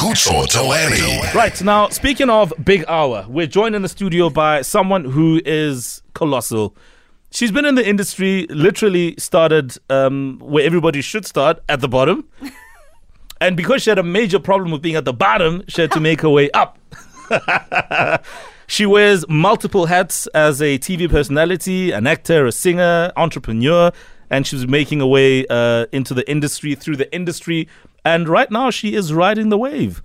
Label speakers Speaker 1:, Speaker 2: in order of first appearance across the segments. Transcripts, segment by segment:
Speaker 1: Kucho Toani.
Speaker 2: Right, now, speaking of Big Hour, we're joined in the studio by someone who is colossal. She's been in the industry, literally started um, where everybody should start, at the bottom. and because she had a major problem with being at the bottom, she had to make her way up. she wears multiple hats as a TV personality, an actor, a singer, entrepreneur, and she's making her way uh, into the industry through the industry. And right now, she is riding the wave.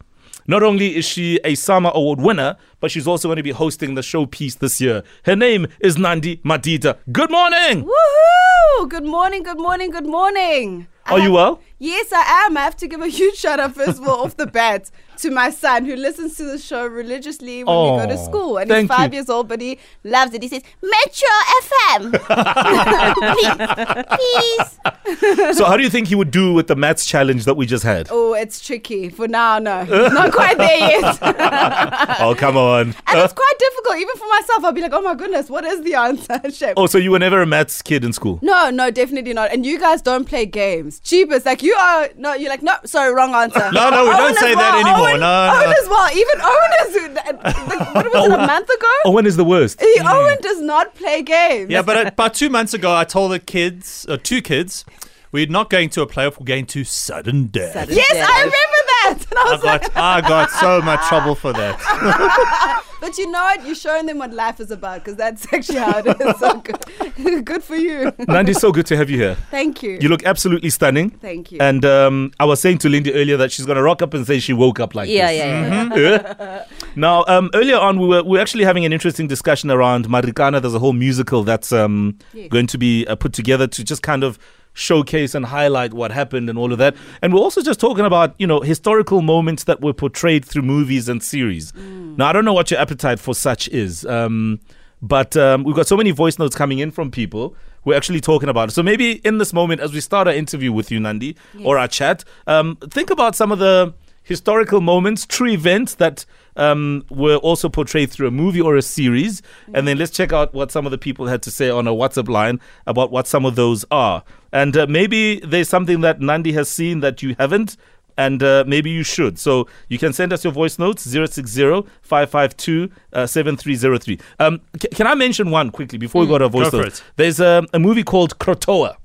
Speaker 2: Not only is she a SAMA Award winner, but she's also going to be hosting the showpiece this year. Her name is Nandi Madida. Good morning.
Speaker 3: Woohoo! Good morning, good morning, good morning.
Speaker 2: Are you well?
Speaker 3: Yes, I am. I have to give a huge shout out, first of all, off the bat, to my son who listens to the show religiously when we go to
Speaker 2: Oh,
Speaker 3: school. And he's five
Speaker 2: you.
Speaker 3: years old, but he loves it. He says, Metro FM. please, please.
Speaker 2: so, how do you think he would do with the maths challenge that we just had?
Speaker 3: Oh, it's tricky. For now, no. He's not quite there yet.
Speaker 2: oh, come on.
Speaker 3: And it's quite difficult, even for myself. I'll be like, oh my goodness, what is the answer? Shame.
Speaker 2: Oh, so you were never a maths kid in school?
Speaker 3: No, no, definitely not. And you guys don't play games. Cheapest, like you are. No, you're like, no, sorry, wrong answer.
Speaker 4: No, no, we
Speaker 3: Owen
Speaker 4: don't
Speaker 3: as
Speaker 4: say that anymore.
Speaker 3: Owen,
Speaker 4: No,
Speaker 3: Owen as well. Even Owen is. Like, what was it, a month ago?
Speaker 2: Owen is the worst.
Speaker 3: He, Owen does not play games.
Speaker 4: Yeah, but about two months ago, I told the kids, uh, two kids, we're not going to a playoff, we're going to sudden death.
Speaker 3: Yes, I remember that. And I
Speaker 4: I
Speaker 3: was like,
Speaker 4: got, I got so much trouble for that.
Speaker 3: but you know what? You're showing them what life is about because that's actually how it is. So good. good for you.
Speaker 2: Nandi, so good to have you here.
Speaker 3: Thank you.
Speaker 2: You look absolutely stunning.
Speaker 3: Thank you.
Speaker 2: And um, I was saying to Lindy earlier that she's going to rock up and say she woke up like
Speaker 5: Yeah,
Speaker 2: this.
Speaker 5: yeah, yeah.
Speaker 2: Yeah. Now, um, earlier on, we were we were actually having an interesting discussion around Marikana. There's a whole musical that's um,
Speaker 3: Yes.
Speaker 2: going to be uh, put together to just kind of showcase and highlight what happened and all of that. And we're also just talking about you know historical moments that were portrayed through movies and series. Now, I don't know what your appetite for such is. Um, but um, we've got so many voice notes coming in from people. We're actually talking about it. So maybe in this moment, as we start our interview with you, Nandi, or our chat, um, think about some of the historical moments, true events that um, were also portrayed through a movie or a series. And then let's check out what some of the people had to say on a WhatsApp line about what some of those are. And uh, maybe there's something that Nandi has seen that you haven't. And uh, maybe you should. So you can send us your voice notes 060 552 uh, 7303. Um, can I mention one quickly before we go to our voice
Speaker 4: Go for
Speaker 2: notes?
Speaker 4: it.
Speaker 2: There's a, a movie called Krotoa.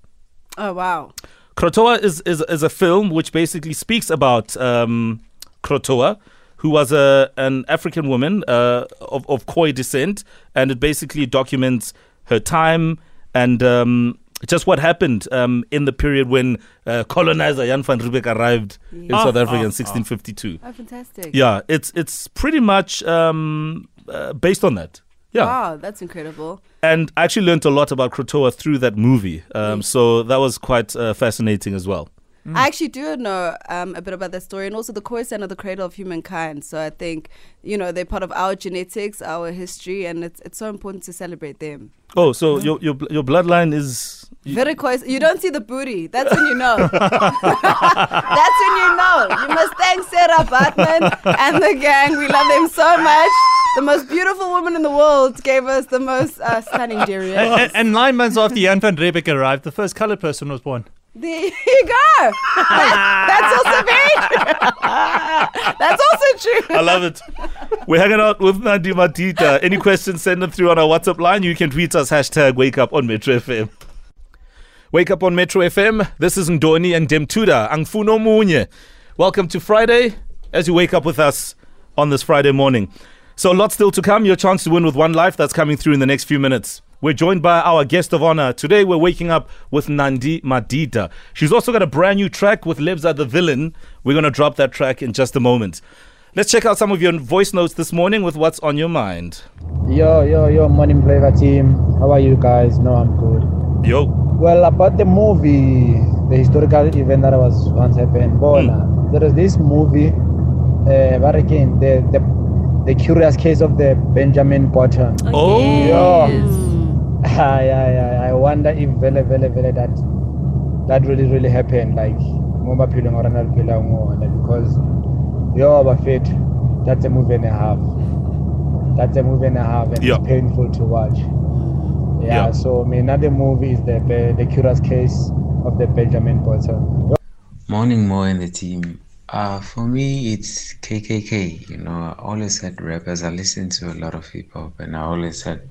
Speaker 3: oh wow.
Speaker 2: Krotoa is, is is a film which basically speaks about um, Krotoa, who was a an African woman uh, of of Khoi descent, and it basically documents her time and um, just what happened um, in the period when uh, colonizer Jan van Riebeeck arrived in
Speaker 4: Ah,
Speaker 2: South Africa
Speaker 4: ah,
Speaker 2: in
Speaker 4: ah.
Speaker 2: 1652.
Speaker 3: Oh, fantastic.
Speaker 2: Yeah, it's it's pretty much um, uh, based on that. Yeah.
Speaker 3: Wow, that's incredible.
Speaker 2: And I actually learned a lot about Krotoa through that movie. Um, so that was quite uh, fascinating as well.
Speaker 3: I actually do know um, a bit about that story, and also the Khoisan are the cradle of humankind. So I think you know they're part of our genetics, our history, and it's it's so important to celebrate them.
Speaker 2: Oh, so your your bl- your bloodline is you-
Speaker 3: Very Khoisan. You don't see the booty. That's when you know. That's when you know. You must thank Sarah Baartman and the gang. We love them so much. The most beautiful woman in the world gave us the most uh, stunning
Speaker 4: and, and, and nine months after Jan van Riebeeck arrived, the first colored person was born.
Speaker 3: There you go. That- that's also very true. that's also true.
Speaker 2: I love it. We're hanging out with Nandi Madida. Any questions, send them through on our WhatsApp line. You can tweet us hashtag wake up on Metro FM. Wake up on Metro FM. This is Ndoni and Demtuda. Angfuno Munye. Welcome to Friday as you wake up with us on this Friday morning. So, a lot still to come. Your chance to win with one life that's coming through in the next few minutes. We're joined by our guest of honor. Today, we're waking up with Nandi Madida. She's also got a brand new track with Lebza the Villain. We're going to drop that track in just a moment. Let's check out some of your voice notes this morning with what's on your mind.
Speaker 6: Yo, yo, yo, Morning Flavor team. How are you guys? No, I'm good.
Speaker 2: Yo.
Speaker 6: Well, about the movie, the historical event that was once happened, Bona, there is this movie, uh, but again, the, the the curious case of the Benjamin Button.
Speaker 2: Oh.
Speaker 6: Yeah. I, I, I, I wonder if vele vele vele that that really really happened like mo maphelong a rona re phelang mo ona because yo bafet that's a movie and a half that's a movie and a half and
Speaker 2: Yeah.
Speaker 6: it's painful to watch yeah,
Speaker 2: Yeah.
Speaker 6: so me another movie is the the curious case of the benjamin button
Speaker 7: Morning, Mo and the team.
Speaker 1: Uh, for me, it's KKK. You know, I always had rappers. I listen to a lot of hip hop, and I always had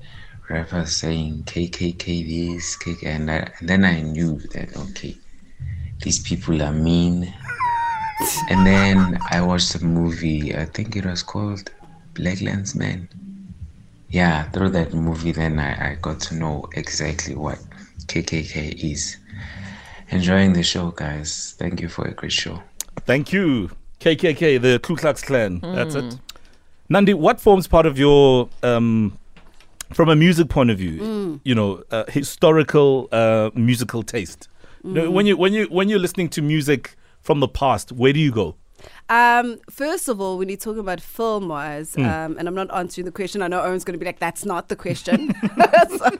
Speaker 1: rappers saying KKK this, KK, and, I, and then I knew that okay, these people are mean. And then I watched a movie. I think it was called Black Man. Yeah, through that movie, then I, I got to know exactly what KKK is. Enjoying the show, guys. Thank you for a great show.
Speaker 2: Thank you, KKK, the Ku Klux Klan. That's it. Nandi, what forms part of your, um, from a music point of view, you know, uh, historical uh, musical taste? You know, when you when you when you're listening to music from the past, where do you go?
Speaker 3: Um, first of all, when you're talking about film wise, um, and I'm not answering the question, I know Owen's going to be like, that's not the question. So-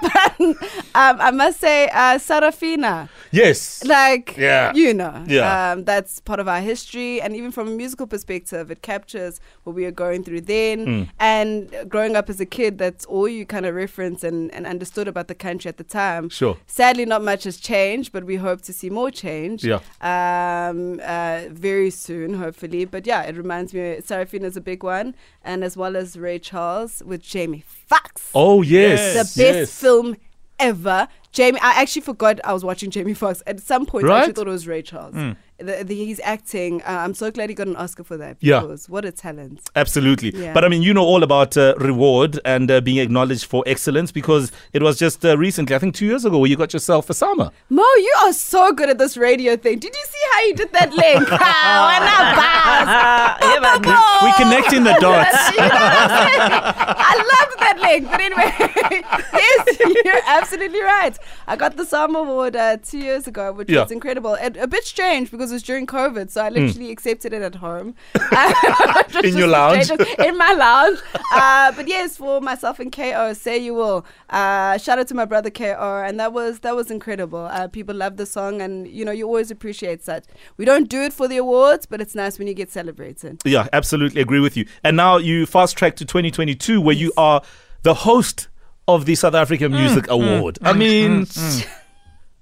Speaker 3: but um, I must say, uh, Sarafina.
Speaker 2: Yes.
Speaker 3: Like,
Speaker 2: Yeah.
Speaker 3: you know,
Speaker 2: Yeah.
Speaker 3: um, that's part of our history. And even from a musical perspective, it captures what we were going through then.
Speaker 2: Hmm.
Speaker 3: And growing up as a kid, that's all you kind of reference and, and understood about the country at the time.
Speaker 2: Sure.
Speaker 3: Sadly, not much has changed, but we hope to see more change.
Speaker 2: Yeah.
Speaker 3: Um, uh, very soon, hopefully. But yeah, it reminds me, Sarafina is a big one. And as well as Ray Charles with Jamie Foxx
Speaker 2: Oh yes,
Speaker 3: the best
Speaker 2: yes.
Speaker 3: film ever. Jamie, I actually forgot I was watching Jamie Foxx. At some point, I
Speaker 2: Right?
Speaker 3: actually thought it was Ray Charles. Hmm. The, the, he's acting. Uh, I'm so glad he got an Oscar for that.
Speaker 2: Yeah.
Speaker 3: Because what a talent.
Speaker 2: Absolutely.
Speaker 3: Yeah.
Speaker 2: But I mean, you know all about uh, reward and uh, being acknowledged for excellence because it was just uh, recently, I think two years ago, where you got yourself a SAMA.
Speaker 3: Mo, you are so good at this radio thing. Did you see how you did that link? Ah, when I pass.
Speaker 4: We're connecting the dots.
Speaker 3: You know I'm saying? I loved that link. But anyway, yes, you're absolutely right. I got the SAMA Award uh, two years ago, which
Speaker 2: Yeah.
Speaker 3: was incredible. And a bit strange because it was during COVID, so I literally accepted it at home.
Speaker 2: In your lounge?
Speaker 3: in my lounge. Uh, but yes, for myself and KO, say you will. Uh, shout out to my brother KO, and that was that was incredible. Uh, people love the song, and you know you always appreciate that. We don't do it for the awards, but it's nice when you get celebrated.
Speaker 2: Yeah, absolutely agree with you. And now you fast track to 2022, where you are the host of the South African mm, Music mm, Award. Mm, I mean,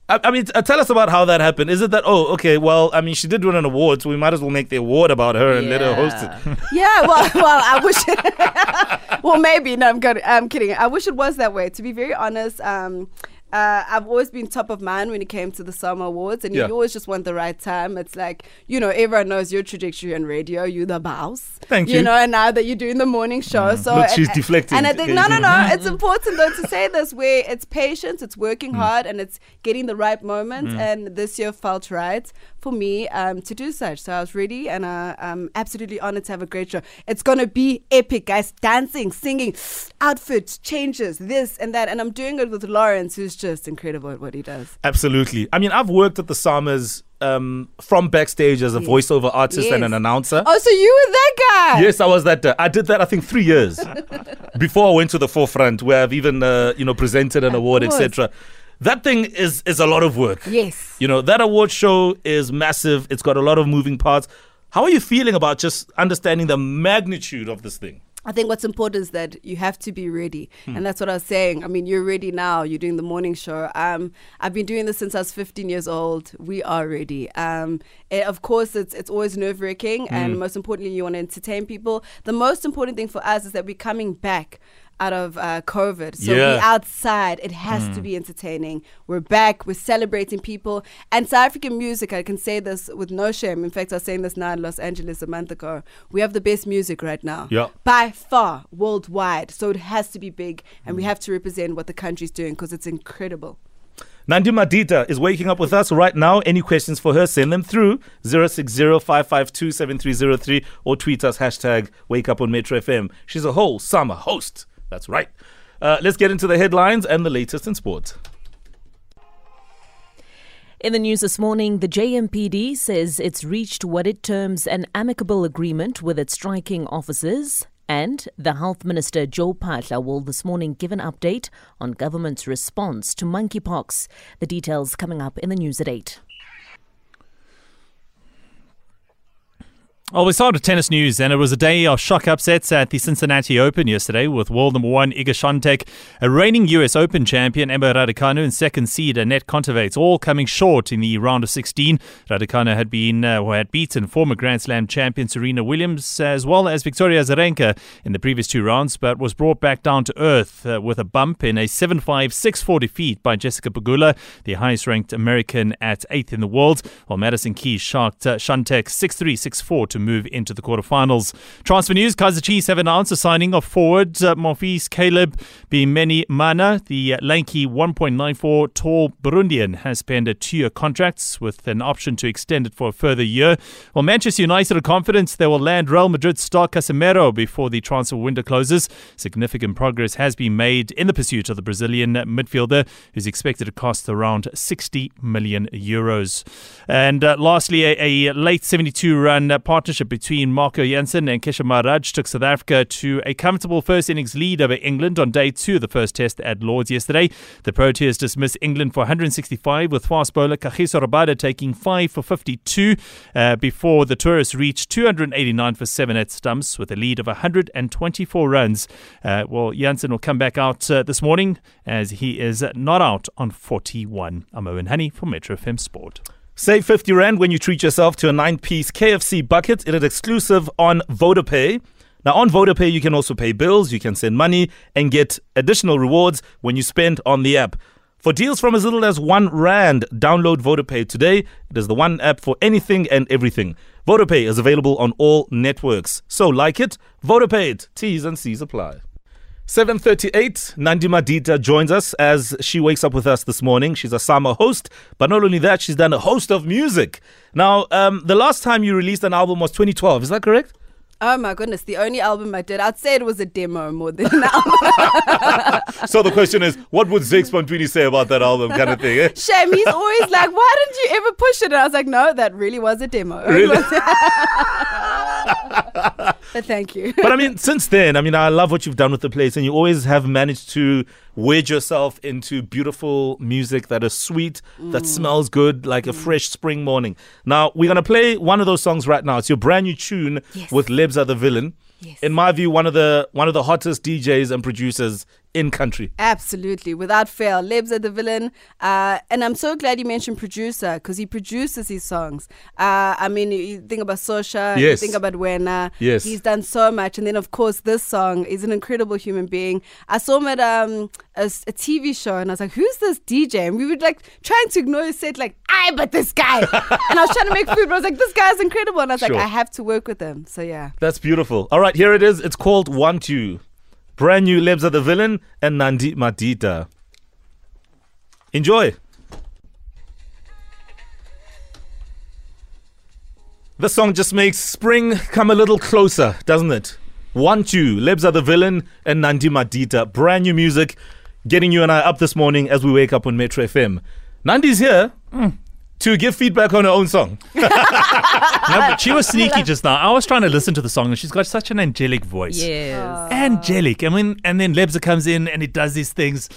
Speaker 2: I, I mean, uh, tell us about how that happened. Is it that oh, okay, well, I mean, she did win an award, so we might as well make the award about her and let her host it.
Speaker 3: Yeah, well, well, I wish. It, well, maybe no. I'm kidding. I'm kidding. I wish it was that way. To be very honest, um, uh, I've always been top of mind when it came to the SAMA awards, and
Speaker 2: Yeah.
Speaker 3: you always just want the right time. It's like you know, everyone knows your trajectory on radio. You're the boss.
Speaker 2: Thank
Speaker 3: You
Speaker 2: you.
Speaker 3: know, and now that you're doing the morning show, so
Speaker 2: Look, she's
Speaker 3: and-
Speaker 2: deflecting.
Speaker 3: And I think no, no, no. It's important though to say this where it's patience, it's working hard, and it's getting the right moment. And this year felt right for me um, to do such. So I was ready, and uh, I'm absolutely honored to have a great show. It's gonna be epic, guys! Dancing, singing, outfits, changes, this and that, and I'm doing it with Lawrence, who's just incredible at what he does.
Speaker 2: Absolutely. I mean, I've worked at the SAMAs um, from backstage as a
Speaker 3: Yes.
Speaker 2: voiceover artist and an announcer.
Speaker 3: Oh, so you were that guy?
Speaker 2: Yes, I was that. Uh, I did that. I think three years before I went to the forefront, where I've even uh, you know presented an award, etc. That thing is is a lot of work.
Speaker 3: Yes.
Speaker 2: You know that award show is massive. It's got a lot of moving parts. How are you feeling about just understanding the magnitude of this thing?
Speaker 3: I think what's important is that you have to be ready,
Speaker 2: Hmm.
Speaker 3: and that's what I was saying. I mean, you're ready now. You're doing the morning show. Um, I've been doing this since I was 15 years old. We are ready. Um, eh, of course, it's it's always nerve wracking,
Speaker 2: Hmm.
Speaker 3: and most importantly, you want to entertain people. The most important thing for us is that we're coming back out of uh, COVID, so
Speaker 2: Yeah.
Speaker 3: we're outside. It has to be entertaining. We're back. We're celebrating people, and South African music. I can say this with no shame. In fact, I was saying this now in Los Angeles a month ago. We have the best music right now
Speaker 2: Yeah.
Speaker 3: by far worldwide. So it has to be big, and we have to represent what the country's doing because it's incredible.
Speaker 2: Nandi Madida is waking up with us right now. Any questions for her, send them through 060-552-7303 or tweet us hashtag wake up on Metro FM. She's a whole SAMA host. That's right. Uh, let's get into the headlines and the latest in sports.
Speaker 5: In the news this morning, the JMPD says it's reached what it terms an amicable agreement with its striking officers. And the Health Minister Joe Phaahla will this morning give an update on government's response to monkeypox. The details coming up in the news at 8.
Speaker 4: Well, we start with tennis news, and it was a day of shock upsets at the Cincinnati Open yesterday with world number one Iga Swiatek, a reigning US Open champion Emma Raducanu, and second seed Anett Kontaveit, all coming short in the round of 16. Raducanu had been uh, had beaten former Grand Slam champion Serena Williams as well as Victoria Azarenka in the previous two rounds, but was brought back down to earth uh, with a bump in a 7-5, 6-4 defeat by Jessica Pegula, the highest-ranked American at eighth in the world, while Madison Keys shocked uh, Swiatek 6-3, 6-4 to move into the quarterfinals. Transfer news: Kaizer Chiefs have announced the signing of forward uh, Monfils Caleb Bimeni Mana. The uh, lanky 1.94 tall Burundian has penned a two-year contract with an option to extend it for a further year. Well, Manchester United are confident they will land Real Madrid star Casemiro before the transfer window closes. Significant progress has been made in the pursuit of the Brazilian midfielder, who's expected to cost around 60 million euros. And uh, lastly, a, a late 72 run partnership partnership between Marco Jansen and Keshav Maharaj took South Africa to a comfortable first innings lead over England on day two of the first test at Lords yesterday. The Proteas dismissed England for 165 with fast bowler Kagiso Rabada taking 5 for 52 uh, before the tourists reached 289 for 7 at stumps with a lead of 124 runs. Uh, well, Jansen will come back out uh, this morning as he is not out on 41. I'm Owen Hannie for Metro FM Sport.
Speaker 2: Save 50 Rand when you treat yourself to a nine piece KFC bucket. It is exclusive on VodaPay. Now, on VodaPay, you can also pay bills, you can send money, and get additional rewards when you spend on the app. For deals from as little as one Rand, download VodaPay today. It is the one app for anything and everything. VodaPay is available on all networks. So, like it, VodaPay it. T's and C's apply. 738, Nandi Madida joins us as she wakes up with us this morning. She's a SAMA host, but not only that, she's done a host of music. Now, um, the last time you released an album was 2012, is that correct?
Speaker 3: Oh my goodness, the only album I did, I'd say it was a demo more than an album.
Speaker 2: so the question is, what would Zakes Bantwini say about that album kind of thing? Eh?
Speaker 3: Shame, he's always like, why didn't you ever push it? And I was like, no, that really was a demo.
Speaker 2: Really?
Speaker 3: but thank you.
Speaker 2: but I mean, since then, I mean, I love what you've done with the place, and you always have managed to wedge yourself into beautiful music that is sweet, mm. that smells good, like mm. a fresh spring morning. Now, we're going to play one of those songs right now. It's your brand new tune yes. with Lebza the Villain. Yes. In my view, one of the one of the hottest DJs and producers in country.
Speaker 3: Absolutely, without fail. Lebza the villain. Uh, and I'm so glad you mentioned producer because he produces his songs. Uh, I mean, you think about Sosha, yes. you think about Wena.
Speaker 2: Yes.
Speaker 3: He's done so much. And then, of course, this song is an incredible human being. I saw him at um, a, a, TV show and I was like, who's this DJ? And we were like trying to ignore his set, like, I, but this guy. and I was trying to make food, but I was like, this guy's incredible. And I was sure. like, I have to work with him. So, yeah.
Speaker 2: That's beautiful. All right, here it is. It's called Want You. Brand new Lebza the Villain and Nandi Madida. Enjoy. The song just makes spring come a little closer, doesn't it? Want You, Lebza the Villain and Nandi Madida. Brand new music getting you and I up this morning as we wake up on Metro FM. Nandi's here. Mm to give feedback on her own song.
Speaker 4: no, but she was sneaky just now. I was trying to listen to the song, and she's got such an angelic voice.
Speaker 5: Yes,
Speaker 4: angelic. I mean, and then Lebza comes in and it does these things,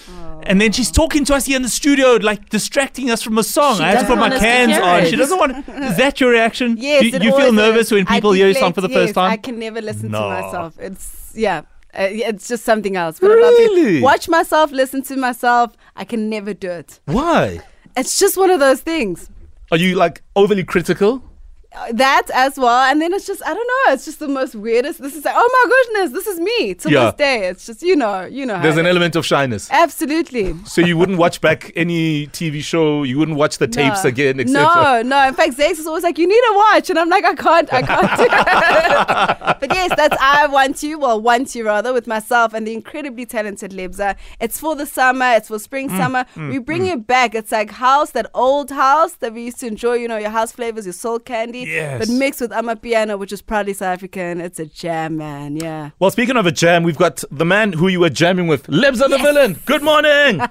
Speaker 4: and then she's talking to us here in the studio, like distracting us from a song.
Speaker 5: She
Speaker 4: I have to put my cans on. She doesn't want. Is that your reaction?
Speaker 3: Yes.
Speaker 4: Do, you feel nervous when people hear your song for the
Speaker 3: yes,
Speaker 4: first time?
Speaker 3: I can never listen no. to myself. It's yeah. Uh, it's just something else. But really? Watch myself, listen to myself. I can never do it.
Speaker 2: Why?
Speaker 3: It's just one of those things.
Speaker 2: Are you like overly critical?
Speaker 3: That as well. And then it's just, I don't know, it's just the most weirdest. This is like, oh my goodness, this is me to yeah. this day. It's just, you know, you know.
Speaker 2: There's an element of shyness.
Speaker 3: Absolutely.
Speaker 2: So you wouldn't watch back any TV show, you wouldn't watch the tapes no. again, etc.
Speaker 3: No, no. In fact, Zakes is always like, you need to watch. And I'm like, I can't, I can't. but yes, that's I Want You, well, Want You rather, with myself and the incredibly talented Lebza. It's for the summer, it's for spring, mm, summer. Mm, we bring mm. it back. It's like house, that old house that we used to enjoy, you know, your house flavors, your soul candy
Speaker 2: Yes.
Speaker 3: But mixed with Amapiano, which is proudly South African. It's a jam, man. Yeah.
Speaker 2: Well, speaking of a jam, we've got the man who you were jamming with, Lebza yes. the villain. Good morning.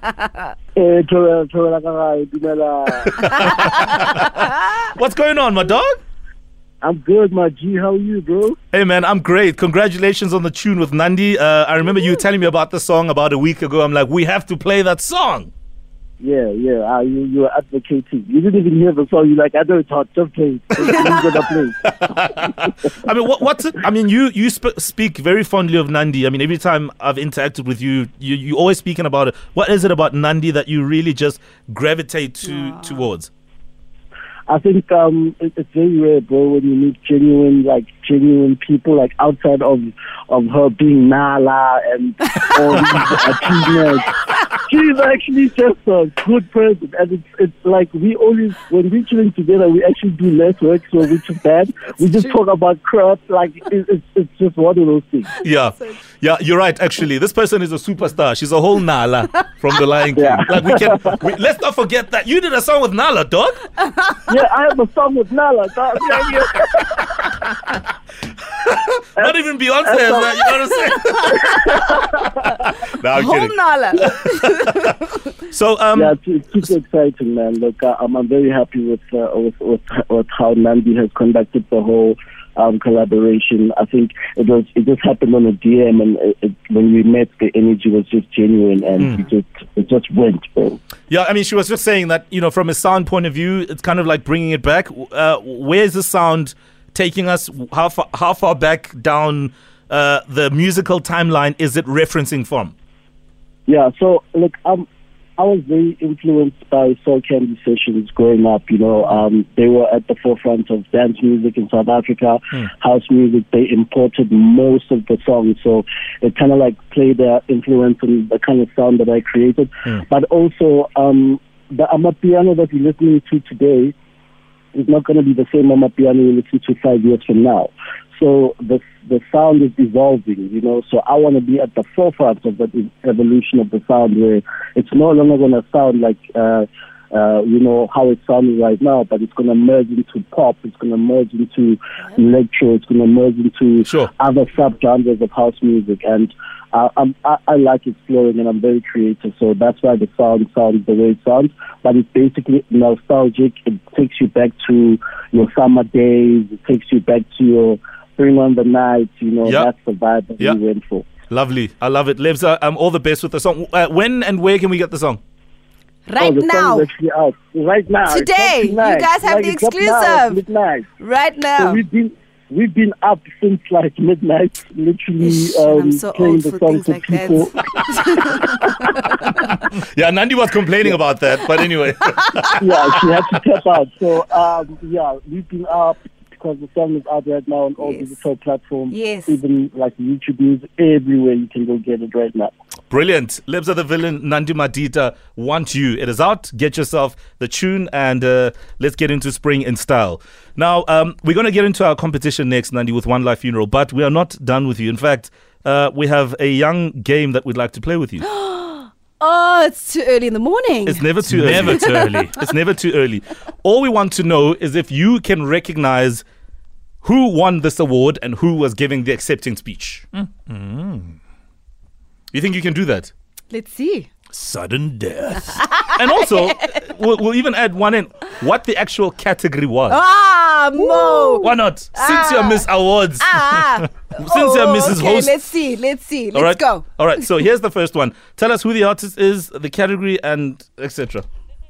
Speaker 2: What's going on, my dog?
Speaker 7: I'm good, my G. How are you, bro?
Speaker 2: Hey, man, I'm great. Congratulations on the tune with Nandi. Uh, I remember you telling me about the song about a week ago. I'm like, we have to play that song.
Speaker 7: Yeah, yeah. Uh, you you were advocating. You didn't even hear the song. You're like, I know it's hot. Just play. it. Gonna play.
Speaker 2: I mean, what, what's it? I mean, you you sp- speak very fondly of Nandi. I mean, every time I've interacted with you, you you always speaking about it. What is it about Nandi that you really just gravitate to towards?
Speaker 7: I think um, it, it's very rare, bro, when you meet genuine, like genuine people, like outside of of her being Nala and all these achievements. She's actually just a good person, and it's it's like we always when we're chilling together, we actually do less work, so which is bad. we just talk about crap, like it, it's it's just one of those things.
Speaker 2: Yeah, yeah, you're right. Actually, this person is a superstar. She's a whole Nala from the Lion King.
Speaker 7: Yeah.
Speaker 2: Like we can, we, let's not forget that you did a song with Nala, dog.
Speaker 7: Yeah, I have a song with Nala. dog. Yeah, yeah.
Speaker 2: Not even Beyonce has that. You know what I'm saying? no, I'm
Speaker 3: Whole. Nala.
Speaker 2: So, um,
Speaker 7: Yeah, it's, it's super exciting, man. Look, I, I'm, I'm very happy with, uh, with with with how Nandi has conducted the whole um, collaboration. I think it was it just happened on a DM, and it, it, when we met, the energy was just genuine, and it just it just went, bro.
Speaker 2: Yeah, I mean, she was just saying that, you know, from a sound point of view, it's kind of like bringing it back. Uh, where's the sound taking us? How far, how far back down uh, the musical timeline is it referencing from?
Speaker 7: Yeah, so look, um, I was very influenced by Soul Candy sessions growing up. You know, um, they were at the forefront of dance music in South Africa, house music. They imported most of the songs, so it kind of like played their influence on the kind of sound that I created. But also, um, the Amapiano that you're listening to today is not going to be the same Amapiano you listen to five years from now. So the the sound is evolving, you know. So I want to be at the forefront of that evolution of the sound, where it's no longer going to sound like, uh, uh, you know, how it sounds right now, but it's going to merge into pop. It's going to merge into electro. It's going to merge into
Speaker 2: Sure.
Speaker 7: other subgenres of house music, and uh, I'm, I, I like exploring, and I'm very creative. So that's why the sound sounds the way it sounds. But it's basically nostalgic. It takes you back to your summer days. It takes you back to your spring on the night. You know,
Speaker 2: Yeah.
Speaker 7: that's the vibe that
Speaker 2: Yeah.
Speaker 7: we went for.
Speaker 2: Lovely. I love it. Lebza, um, all the best with the song. Uh, when and where can we get the song?
Speaker 3: Right
Speaker 7: oh,
Speaker 3: now.
Speaker 7: actually out right now.
Speaker 3: Today. You guys have
Speaker 7: Like,
Speaker 3: the
Speaker 7: it's now
Speaker 3: exclusive.
Speaker 7: midnight.
Speaker 3: Right
Speaker 7: So
Speaker 3: now.
Speaker 7: we've been we've been up since like midnight, literally
Speaker 3: Ish,
Speaker 7: um,
Speaker 3: I'm so
Speaker 7: playing
Speaker 3: old
Speaker 7: the
Speaker 3: for
Speaker 7: song
Speaker 3: things
Speaker 7: for
Speaker 3: like
Speaker 7: people.
Speaker 3: that.
Speaker 2: Yeah, Nandi was complaining about that, but anyway.
Speaker 7: yeah, she had to tap out. So um, yeah, we've been up because the song is out right now on all
Speaker 3: Yes.
Speaker 7: digital platforms.
Speaker 3: Yes.
Speaker 7: Even like YouTube music, everywhere you can go get it right now.
Speaker 2: Brilliant. Lebza the villain, Nandi Madida, want you. It is out. Get yourself the tune and uh, let's get into spring in style. Now, um, we're going to get into our competition next, Nandi, with One Life Funeral, but we are not done with you. In fact, uh, we have a young game that we'd like to play with you.
Speaker 3: Oh, it's too early in the morning.
Speaker 2: It's never too early.
Speaker 4: Never too early.
Speaker 2: It's never too early. All we want to know is if you can recognize who won this award and who was giving the accepting speech. Mm. Mm. You think you can do that?
Speaker 3: Let's see.
Speaker 4: Sudden death.
Speaker 2: And also, we'll, we'll even add one in what the actual category was.
Speaker 3: Ah, Mo.
Speaker 2: Why not? Since you're Miss Awards.
Speaker 3: Ah.
Speaker 2: Since you're
Speaker 3: Oh,
Speaker 2: Mrs.
Speaker 3: okay,
Speaker 2: Host.
Speaker 3: let's see. Let's see. Let's
Speaker 2: All right.
Speaker 3: go.
Speaker 2: All right. So here's the first one. Tell us who the artist is, the category, and etc.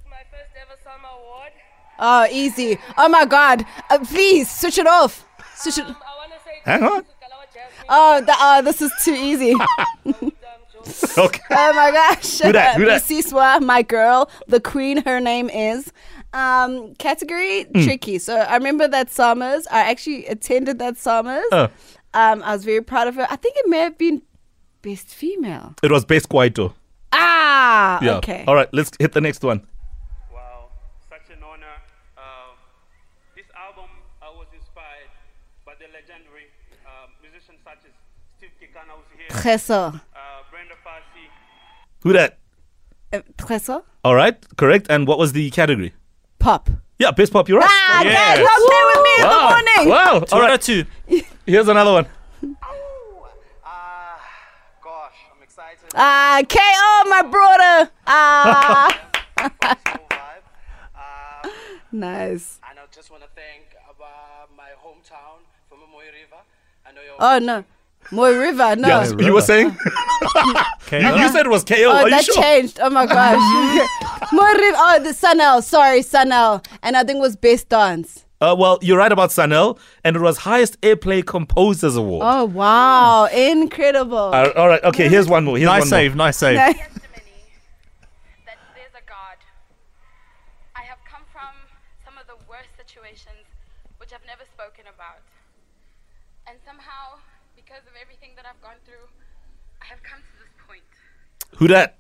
Speaker 8: my first ever SAMA award.
Speaker 3: Oh, easy. Oh my God. Uh, please switch it off. Switch it.
Speaker 8: I want to say
Speaker 2: Hang on.
Speaker 8: to
Speaker 3: Oh, the, uh, this is too easy.
Speaker 2: Okay.
Speaker 3: Oh my gosh.
Speaker 2: Who that? Who that?
Speaker 3: Busiswa, my girl, the queen, her name is. Um, category
Speaker 2: Hmm.
Speaker 3: tricky. So I remember that SAMAs. I actually attended that SAMAs.
Speaker 2: Uh,
Speaker 3: Um, I was very proud of her. I think it may have been best female.
Speaker 2: it was Best Kwaito.
Speaker 3: Ah,
Speaker 2: Yeah.
Speaker 3: okay.
Speaker 2: All right. Let's hit the next one.
Speaker 9: Wow, such an honor. Uh, this album uh, was inspired by the legendary uh, musicians such as Steve Kekana, who's here,
Speaker 3: Treso.
Speaker 9: Uh, Brenda Fassie,
Speaker 2: Who that?
Speaker 3: Uh, Treso?
Speaker 2: All right. Correct. And what was the category?
Speaker 3: Pop.
Speaker 2: Yeah, Best Pop. You're right.
Speaker 3: Ah,
Speaker 4: Yes.
Speaker 3: guys, don't play with me in the
Speaker 2: Wow.
Speaker 3: morning.
Speaker 2: Wow.
Speaker 4: Two
Speaker 2: All
Speaker 4: out of two.
Speaker 2: Here's another one.
Speaker 9: Ah, gosh, I'm excited.
Speaker 3: Ah, KO, my brother. Ah.
Speaker 9: Soul vibe. Uh,
Speaker 3: nice.
Speaker 9: and I just want to thank uh, my hometown from Mooi River. I know you're
Speaker 3: Oh, no. Mooi River, no.
Speaker 2: Yes, you were saying? You, you said it was KO.
Speaker 3: Oh,
Speaker 2: Are you
Speaker 3: that
Speaker 2: sure?
Speaker 3: changed. Oh my gosh. Mooi River. Oh, the Sun-EL. Sorry, Sun-EL. And I think it was Best Dance.
Speaker 2: Uh, well, you're right about Sun-EL, and it was highest airplay composers award.
Speaker 3: Oh, wow. Incredible.
Speaker 2: Uh, all right, okay. Here's one more. Here's
Speaker 4: Nice
Speaker 2: one
Speaker 4: save, nice save.
Speaker 8: testimony that there's a God. I have come from some of the worst situations which I've never spoken about. And somehow, because of everything that I've gone through, I have come to this point.
Speaker 2: More. Who that?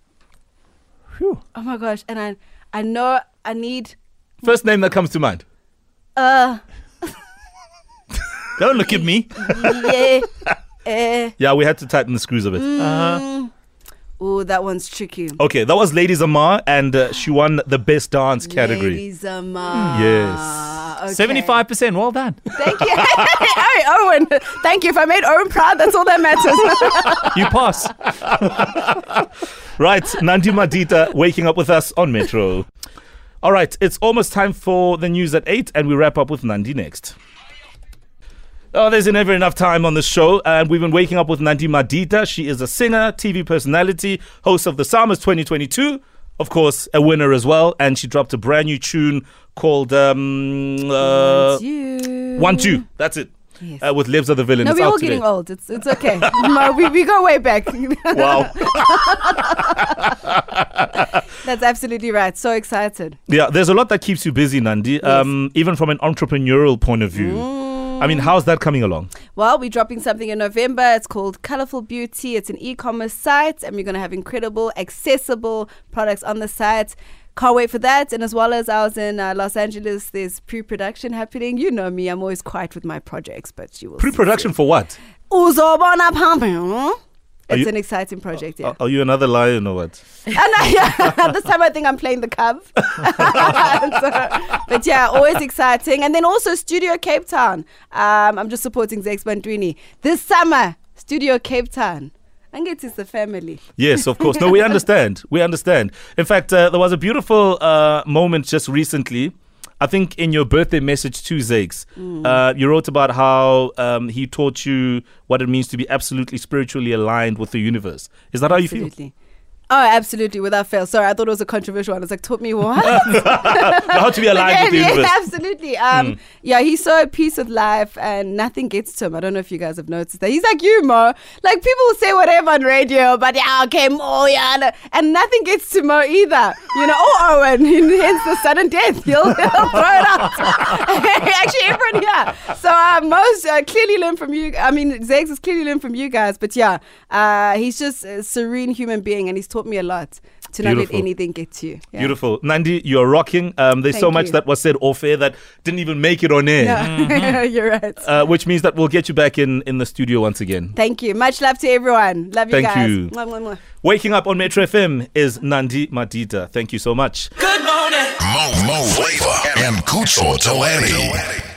Speaker 3: oh my gosh. And I, I know I need.
Speaker 2: First name that comes to mind.
Speaker 3: Uh,
Speaker 4: Don't look at me.
Speaker 3: yeah. eh.
Speaker 2: Yeah, we had to tighten the screws a bit.
Speaker 3: Mm. Oh, that one's tricky.
Speaker 2: Okay, that was Lady Zamar, and uh, she won the best dance category.
Speaker 3: Lady Zamar.
Speaker 2: Yes.
Speaker 3: Okay.
Speaker 4: 75%. Well done.
Speaker 3: Thank you. hey, Owen. Thank you. If I made Owen proud, that's all that matters.
Speaker 4: You pass.
Speaker 2: Right, Nandi Madida waking up with us on Metro. All right, it's almost time for the news at 8, and we wrap up with Nandi next. Oh, there's never enough time on the show, and we've been waking up with Nandi Madida. She is a singer, TV personality, host of the SAMAs 2022, of course, a winner as well, and she dropped a brand new tune called um, uh. One Two. That's it.
Speaker 3: Yes.
Speaker 2: Uh, with Lives of the Villain.
Speaker 3: No, we're all
Speaker 2: today.
Speaker 3: getting old. It's it's okay. No, we, we go way back.
Speaker 2: Wow.
Speaker 3: That's absolutely right. So excited.
Speaker 2: Yeah, there's a lot that keeps you busy, Nandi, um, even from an entrepreneurial point of view. I mean, how's that coming along?
Speaker 3: Well, we're dropping something in November. It's called Colorful Beauty. It's an e-commerce site, and we're going to have incredible, accessible products on the site. Can't wait for that. And as well as I was in uh, Los Angeles, there's pre-production happening. You know me, I'm always quiet with my projects, but you will.
Speaker 2: Pre-production for what?
Speaker 3: Uzobona pumping.
Speaker 2: Are
Speaker 3: It's
Speaker 2: you-
Speaker 3: an exciting project, yeah.
Speaker 2: Are, are you another lion or what?
Speaker 3: And I, yeah, this time I think I'm playing the cub. So, but yeah, always exciting. And then also Studio Cape Town. Um, I'm just supporting Zakes Bantwini. This summer, Studio Cape Town. And it is the family.
Speaker 2: Yes, of course. No, we understand. We understand. In fact, uh, there was a beautiful uh, moment just recently. I think in your birthday message to Zakes,
Speaker 3: Mm.
Speaker 2: uh, you wrote about how um, he taught you what it means to be absolutely spiritually aligned with the universe. Is that how you feel?
Speaker 3: Oh, absolutely, without fail. Sorry, I thought it was a controversial one. It's like, taught me what?
Speaker 2: how to be aligned with the
Speaker 3: Yeah,
Speaker 2: universe.
Speaker 3: Absolutely. Um, Yeah, he's so at peace with life and nothing gets to him. I don't know if you guys have noticed that. He's like you, Mo. Like people will say whatever on radio, but yeah, okay, Mo, yeah. no- And nothing gets to Mo either. You know, oh, Owen, hence the sudden death. He'll, he'll throw it out. Actually, everyone here. So uh, Mo's uh, clearly learned from you. I mean, Zakes has clearly learned from you guys. But yeah, uh, he's just a serene human being and he's taught me a lot to not let anything get to you. Yeah.
Speaker 2: Beautiful. Nandi, you're rocking. Um, there's so much
Speaker 3: you.
Speaker 2: that was said off air that didn't even make it on air.
Speaker 3: Yeah, you're right.
Speaker 2: Uh, which means that we'll get you back in, in the studio once again.
Speaker 3: Thank you. Much love to everyone. Love you
Speaker 2: Thank
Speaker 3: guys.
Speaker 2: you.
Speaker 3: Mwah, mwah, mwah.
Speaker 2: Waking up on Metro FM is Nandi Madida. Thank you so much.
Speaker 10: Mo, Mo Flava and Kucho Toani.